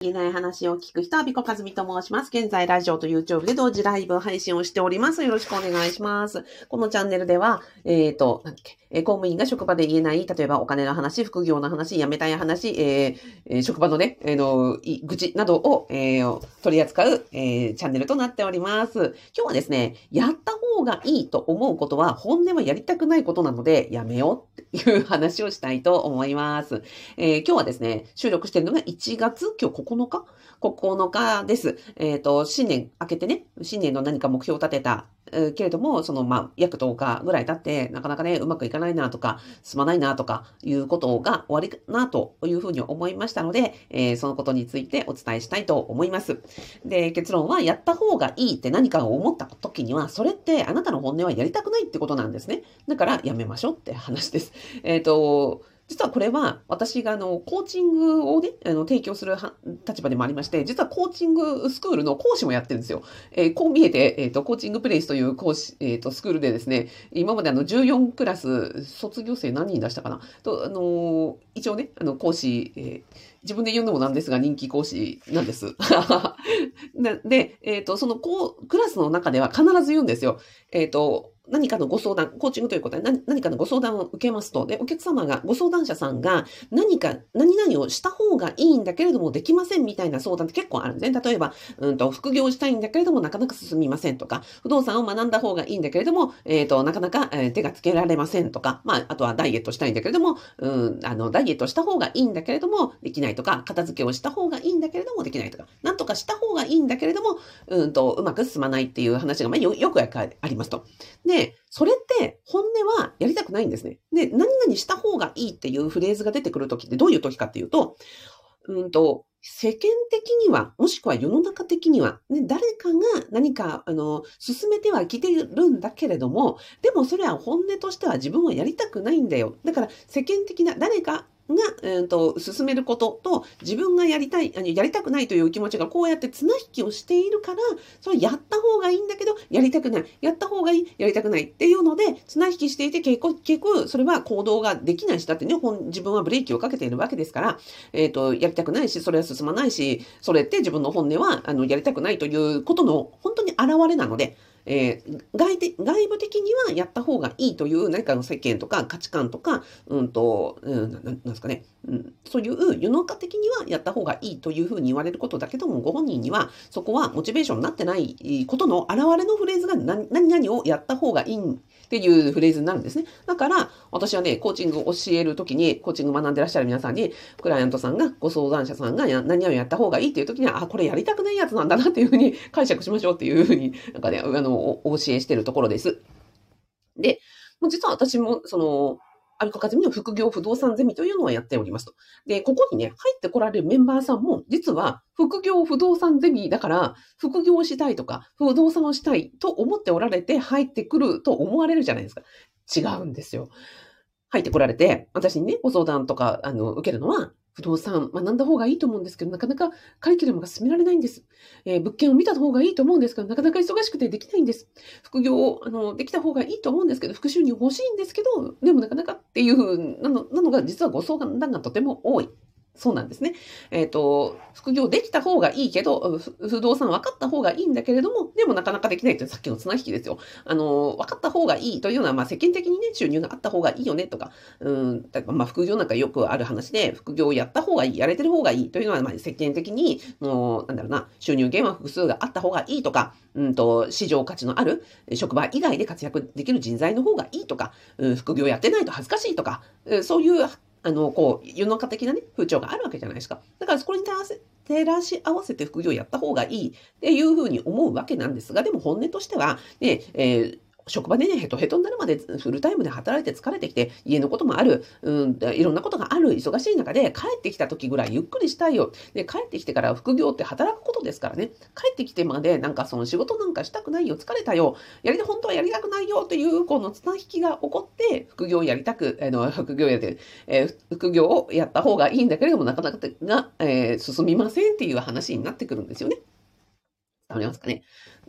言えない話を聞く人は、ビコカズミと申します。現在、ラジオと YouTube で同時ライブ配信をしております。よろしくお願いします。このチャンネルでは、えっ、と、なんだっけ、公務員が職場で言えない、例えばお金の話、副業の話、辞めたい話、えー職場のね、えーの、愚痴などを、えー取り扱う、えーチャンネルとなっております。今日はですね、やった方がいいと思うことは、本音はやりたくないことなので、やめようっていう話をしたいと思います。えー今日はですね、収録してるのが1月、今日9日 ?9 日です。えっ、と、新年明けてね、新年の何か目標を立てた、えーけれども、その、まあ、約10日ぐらい経って、なかなかね、うまくいかないなとか、進まないなとか、いうことが終わりかなというふうに思いましたので、えーそのことについてお伝えしたいと思います。で、結論は、やった方がいいって何かを思った時には、それってあなたの本音はやりたくないってことなんですね。だから、やめましょうって話です。えっ、と、実はこれは私があのコーチングをね、あの提供する立場でもありまして、実はコーチングスクールの講師もやってるんですよ。えーこう見えて、えっ、と、コーチングプレイスという講師、えっ、と、スクールでですね、今まであの14クラス、卒業生何人出したかな？と、あの一応ね、あの、講師、えー自分で言うのもなんですが人気講師なんです。でえっ、と、そのこうクラスの中では必ず言うんですよ。えっ、と、何かのご相談、コーチングということで何何かのご相談を受けますと、で、お客様が、ご相談者さんが何か、何々をした方がいいんだけれどもできませんみたいな相談って結構あるんですね。例えば、うんと、副業したいんだけれどもなかなか進みませんとか、不動産を学んだ方がいいんだけれども、えっ、と、なかなか、え手がつけられませんとか、まあ、あとはダイエットしたいんだけれども、うん、あの、ダイエットした方がいいんだけれども、できないとか、片付けをした方がいいんだけれども、できないとか、なんとかした方がいいんだけれども、うんと、うまく進まないっていう話が、まあ、よよくありますと。で、でそれって本音はやりたくないんですね。で、何々した方がいいっていうフレーズが出てくるときってどういうときかっていうと、うんと、世間的には、もしくは世の中的には、ね、誰かが何か、あの、進めてはきてるんだけれども、でもそれは本音としては自分はやりたくないんだよ。だから世間的な誰かが、えー、と進めることと自分がやりたい、あのやりたくないという気持ちがこうやって綱引きをしているから、それやった方がいいんだけど、やりたくない。やった方がいい、やりたくないっていうので、綱引きしていて、結構、結構、それは行動ができないし、だってね、自分はブレーキをかけているわけですから、えっ、と、やりたくないし、それは進まないし、それって自分の本音は、あの、やりたくないということの、本当に現れなので、えー外で外部的にはやった方がいいという何かの世間とか価値観とか、うんと、うん、ななんですかね、うん、そういう世の中的にはやった方がいいというふうに言われることだけども、ご本人にはそこはモチベーションになってないことの表れのフレーズが何何々をやった方がいいっていうフレーズになるんですね。だから、私はね、コーチングを教えるときに、コーチング学んでらっしゃる皆さんに、クライアントさんが、ご相談者さんが何をやった方がいいっていうときには、あ、これやりたくないやつなんだなっていうふうに解釈しましょうっていうふうに、なんかね、あの、お教えしてるところです。で、実は私も、その、アルコカズミの副業不動産ゼミというのをやっておりますと。で、ここにね、入ってこられるメンバーさんも、実は副業不動産ゼミだから、副業をしたいとか、不動産をしたいと思っておられて入ってくると思われるじゃないですか。違うんですよ。入ってこられて、私にね、ご相談とか、あの、受けるのは、不動産学んだ方がいいと思うんですけど、なかなかカリキュラムが進められないんです。えー物件を見た方がいいと思うんですけど、なかなか忙しくてできないんです。副業を、あの、できた方がいいと思うんですけど、副収入欲しいんですけど、でもなかなかっていうなのなのが、実はご相談がとても多い。そうなんですね。えっ、と、副業できた方がいいけど、不動産分かった方がいいんだけれども、でもなかなかできないというさっきの綱引きですよ。あの、分かった方がいいというのは、まあ世間的にね、収入があった方がいいよねとか、うん、だからまあ副業なんかよくある話で、副業をやった方がいい、やれてる方がいいというのは、まあ世間的に、もう、なんだろうな、収入源は複数があった方がいいとか、うんと、市場価値のある職場以外で活躍できる人材の方がいいとか、うん副業やってないと恥ずかしいとか、うんそういうあの、こう、世の中的なね、風潮があるわけじゃないですか。だから、そこに照らせ照らし合わせて副業やった方がいいっていうふうに思うわけなんですが、でも本音としては、ね、えー職場でね、ヘトヘトになるまでフルタイムで働いて疲れてきて、家のこともある、うん、いろんなことがある、忙しい中で、帰ってきた時ぐらいゆっくりしたいよ。で、帰ってきてから副業って働くことですからね。帰ってきてまで、なんかその仕事なんかしたくないよ、疲れたよ、やりた、本当はやりたくないよっていう、この綱引きが起こって、副業をやりたく、あの、副業やって、えー副業をやった方がいいんだけれども、なかなかが、えー進みませんっていう話になってくるんですよね。伝わりますかね？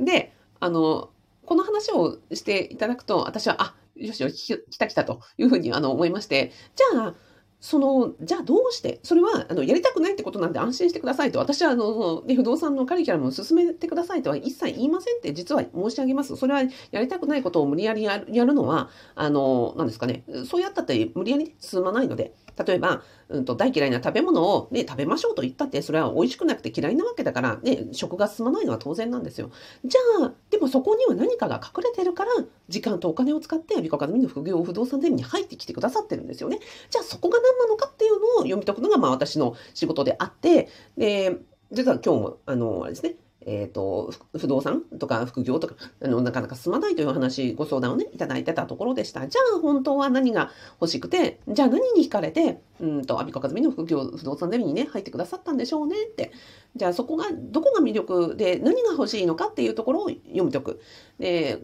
で、あの、この話をしていただくと、私は、あ、よしよし、来た来たというふうにあの思いまして、じゃあ、その、じゃあどうして、それは、あの、やりたくないってことなんで安心してくださいと、私は、あの、ね、不動産のカリキュラムを進めてくださいとは一切言いませんって実は申し上げます。それは、やりたくないことを無理やりやるのは、あの、なんですかね、そうやったって無理やり進まないので、例えば、うんと、大嫌いな食べ物を、ね、食べましょうと言ったって、それは美味しくなくて嫌いなわけだから、ね、食が進まないのは当然なんですよ。じゃあ、でもそこには何かが隠れてるから、時間とお金を使って、アビコカズミの副業不動産ゼミに入ってきてくださってるんですよね。じゃあそこが何なのかっていうのを読み解くのが、まあ私の仕事であって、で、実は今日も、あの、あれですね、えっ、ー、と、不動産とか副業とか、あの、なかなか進まないという話、ご相談をね、いただいてたところでした。じゃあ、本当は何が欲しくて、じゃあ何に惹かれて、うんと、アビコカズミの副業、不動産ゼミにね、入ってくださったんでしょうねって。じゃあ、そこが、どこが魅力で、何が欲しいのかっていうところを読み解く。で、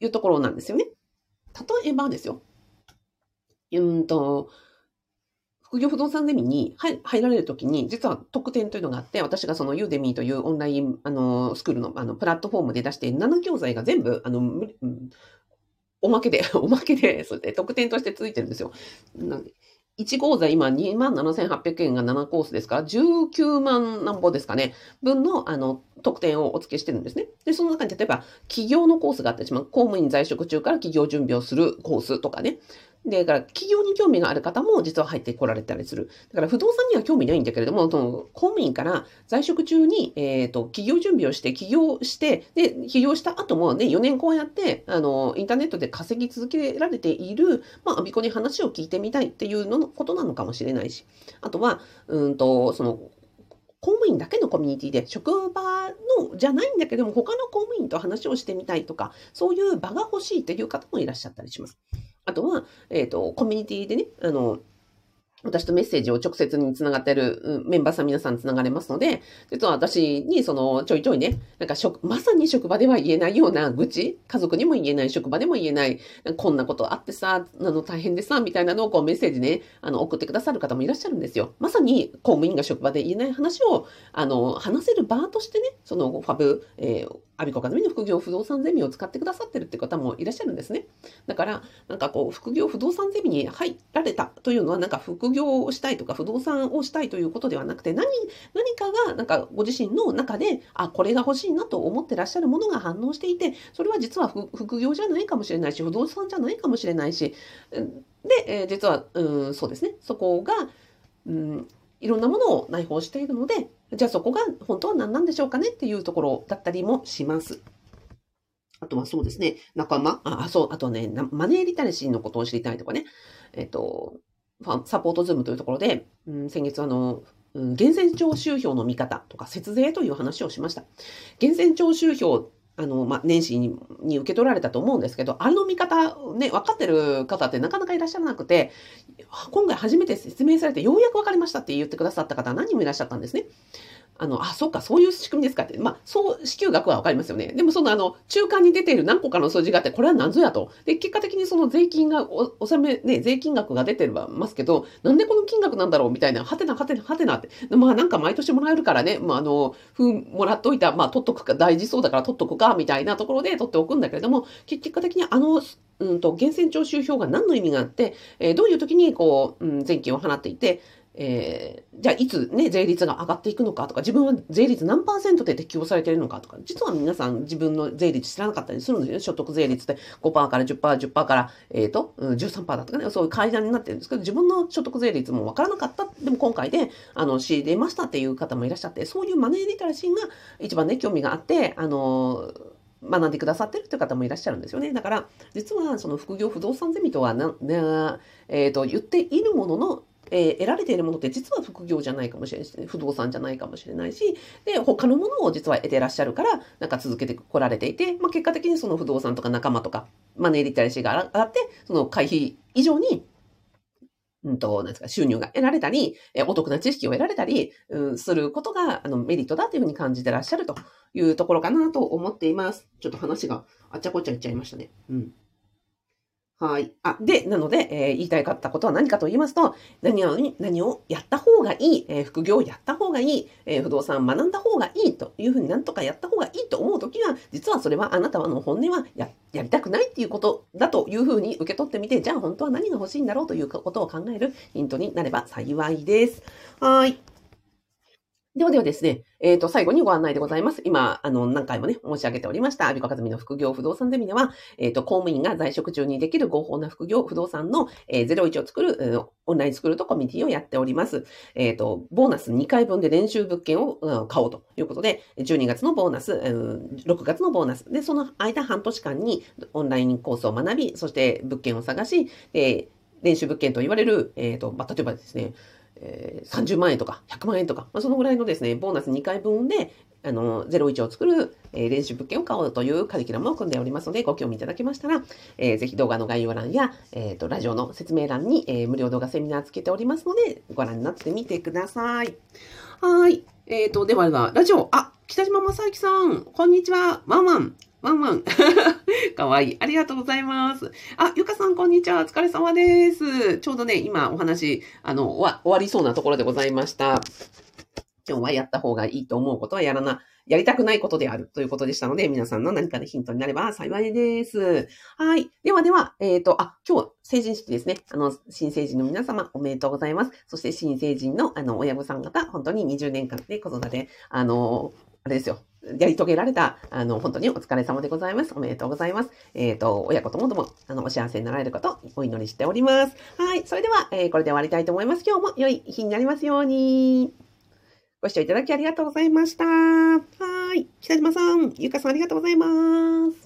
いうところなんですよね。例えばですよ。うんと、副業不動産ゼミに入られるときに、実は特典というのがあって、私がそのユーデミーというオンライン、あの、スクールの、あの、プラットフォームで出している7教材が全部、あの、おまけで、おまけで、それで特典としてついてるんですよ。1講座今27,800円が7コースですから、19万なんぼですかね、分の、あの、特典をお付けしてるんですね。で、その中に例えば、企業のコースがあってしまう。公務員在職中から企業準備をするコースとかね。で、だから企業に興味がある方も実は入ってこられたりする。だから不動産には興味ないんだけれども、その公務員から在職中に、えっ、ー、と、企業準備をして、起業して、で、起業した後もね、4年こうやって、あの、インターネットで稼ぎ続けられている、まあ、アビコに話を聞いてみたいっていうののことなのかもしれないし、あとは、うんと、その、公務員だけのコミュニティで、職場のじゃないんだけども、他の公務員と話をしてみたいとか、そういう場が欲しいという方もいらっしゃったりします。あとは、えっ、ー、と、コミュニティでね、あの、私とメッセージを直接につながってるメンバーさん皆さんつながれますので、実は私にそのちょいちょいね、なんか職、まさに職場では言えないような愚痴、家族にも言えない、職場でも言えない、こんなことあってさ、あの大変でさ、みたいなのをこうメッセージね、あの送ってくださる方もいらっしゃるんですよ。まさに公務員が職場で言えない話を、あの、話せる場としてね、そのファブ、えーアビコカズミの副業不動産ゼミを使ってくださってるって方もいらっしゃるんですね。だから、なんかこう、副業不動産ゼミに入られたというのは、なんか副業をしたいとか、不動産をしたいということではなくて、何、何かが、なんかご自身の中で、あ、これが欲しいなと思ってらっしゃるものが反応していて、それは実は副業じゃないかもしれないし、不動産じゃないかもしれないし、で、えー、実は、うん、そうですね、そこが、うん、いろんなものを内包しているので、じゃあそこが本当は何なんでしょうかねっていうところだったりもします。あとはそうですね、仲間、あ、そう、あとはね、マネーリタレシーのことを知りたいとかね、えっ、と、サポートズームというところで、うん、先月あの、源泉徴収票の見方とか節税という話をしました。源泉徴収票あの、まあ、年始にに受け取られたと思うんですけど、あの見方、ね、分かってる方ってなかなかいらっしゃらなくて、今回初めて説明されてようやく分かりましたって言ってくださった方何人もいらっしゃったんですね。あの、あ、そっか、そういう仕組みですかって。まあ、そう、支給額はわかりますよね。でも、その、あの、中間に出ている何個かの数字があって、これは何ぞやと。で、結果的にその税金が、お、納め、ね、税金額が出てますけど、なんでこの金額なんだろうみたいな、はてな、はてな、はてなって。まあ、なんか毎年もらえるからね、まあ、あの、ふん、もらっといた、まあ、取っとくか、大事そうだから取っとくか、みたいなところで取っておくんだけれども、結果的にあの、うんと、源泉徴収票が何の意味があって、えー、どういう時に、こう、うん、税金を払っていて、えー、じゃあいつね、税率が上がっていくのかとか、自分は税率何パーセントで適用されているのかとか、実は皆さん自分の税率知らなかったりするんですよね。所得税率って5%から10%、10%から、えっ、ー、と、13%だとかね、そういう階段になってるんですけど、自分の所得税率もわからなかった。でも今回で、あの、仕入れましたっていう方もいらっしゃって、そういうマネーリテラシーが一番ね、興味があって、あの学んでくださってるという方もいらっしゃるんですよね。だから、実はその副業不動産ゼミとはな、なえっ、ー、と、言っているものの、えー、得られているものって実は副業じゃないかもしれないし、ね、不動産じゃないかもしれないし、で、他のものを実は得てらっしゃるから、なんか続けてこられていて、まあ、結果的にその不動産とか仲間とか、マネーリテラシーが上がって、その会費以上に、うんと、なんですか、収入が得られたり、えお得な知識を得られたり、うん、することが、あの、メリットだというふうに感じてらっしゃるというところかなと思っています。ちょっと話があっちゃこっちゃいっちゃいましたね。うん。はい。あ、で、なので、えー、言いたいかったことは何かと言いますと、何を、何をやった方がいい、えー、副業をやった方がいい、えー、不動産を学んだ方がいいというふうになんとかやった方がいいと思うときは、実はそれはあなたはの本音はや、やりたくないっていうことだというふうに受け取ってみて、じゃあ本当は何が欲しいんだろうということを考えるヒントになれば幸いです。はい。ではではですね、えっ、ー、と、最後にご案内でございます。今、あの、何回もね、申し上げておりました、アビコカズミの副業不動産ゼミでは、えっ、ー、と、公務員が在職中にできる合法な副業不動産の、えー、01を作る、えー、オンラインスクールとコミュニティをやっております。えっ、ー、と、ボーナス2回分で練習物件を、うん、買おうということで、12月のボーナス、うん、6月のボーナス。で、その間半年間にオンラインコースを学び、そして物件を探し、え練習物件と言われる、えっ、と、まあ、例えばですね、えー、30万円とか100万円とか、まあ、そのぐらいのですね、ボーナス2回分で、あの、01を作る、えー、練習物件を買おうというカリキュラムを組んでおりますので、ご興味いただけましたら、えー、ぜひ動画の概要欄や、えっ、ー、と、ラジオの説明欄に、えー、無料動画セミナーつけておりますので、ご覧になってみてください。はい。えっ、ー、と、では、ラジオ、あ、北島正幸さん、こんにちは、ワンワン。ワンワン。かわいい。ありがとうございます。あ、ゆかさん、こんにちは。お疲れ様です。ちょうどね、今お話、あの、終わりそうなところでございました。今日はやった方がいいと思うことはやらな、やりたくないことであるということでしたので、皆さんの何かでヒントになれば幸いです。はい。ではでは、えっ、ー、と、あ、今日、成人式ですね。あの、新成人の皆様、おめでとうございます。そして新成人の、あの、親御さん方、本当に20年間で子育て、あの、あれですよ。やり遂げられた、あの、本当にお疲れ様でございます。おめでとうございます。えっ、ー、と、親子ともども、あの、お幸せになられることお祈りしております。はい。それでは、えー、これで終わりたいと思います。今日も良い日になりますように。ご視聴いただきありがとうございました。はい。北島さん、ゆかさんありがとうございます。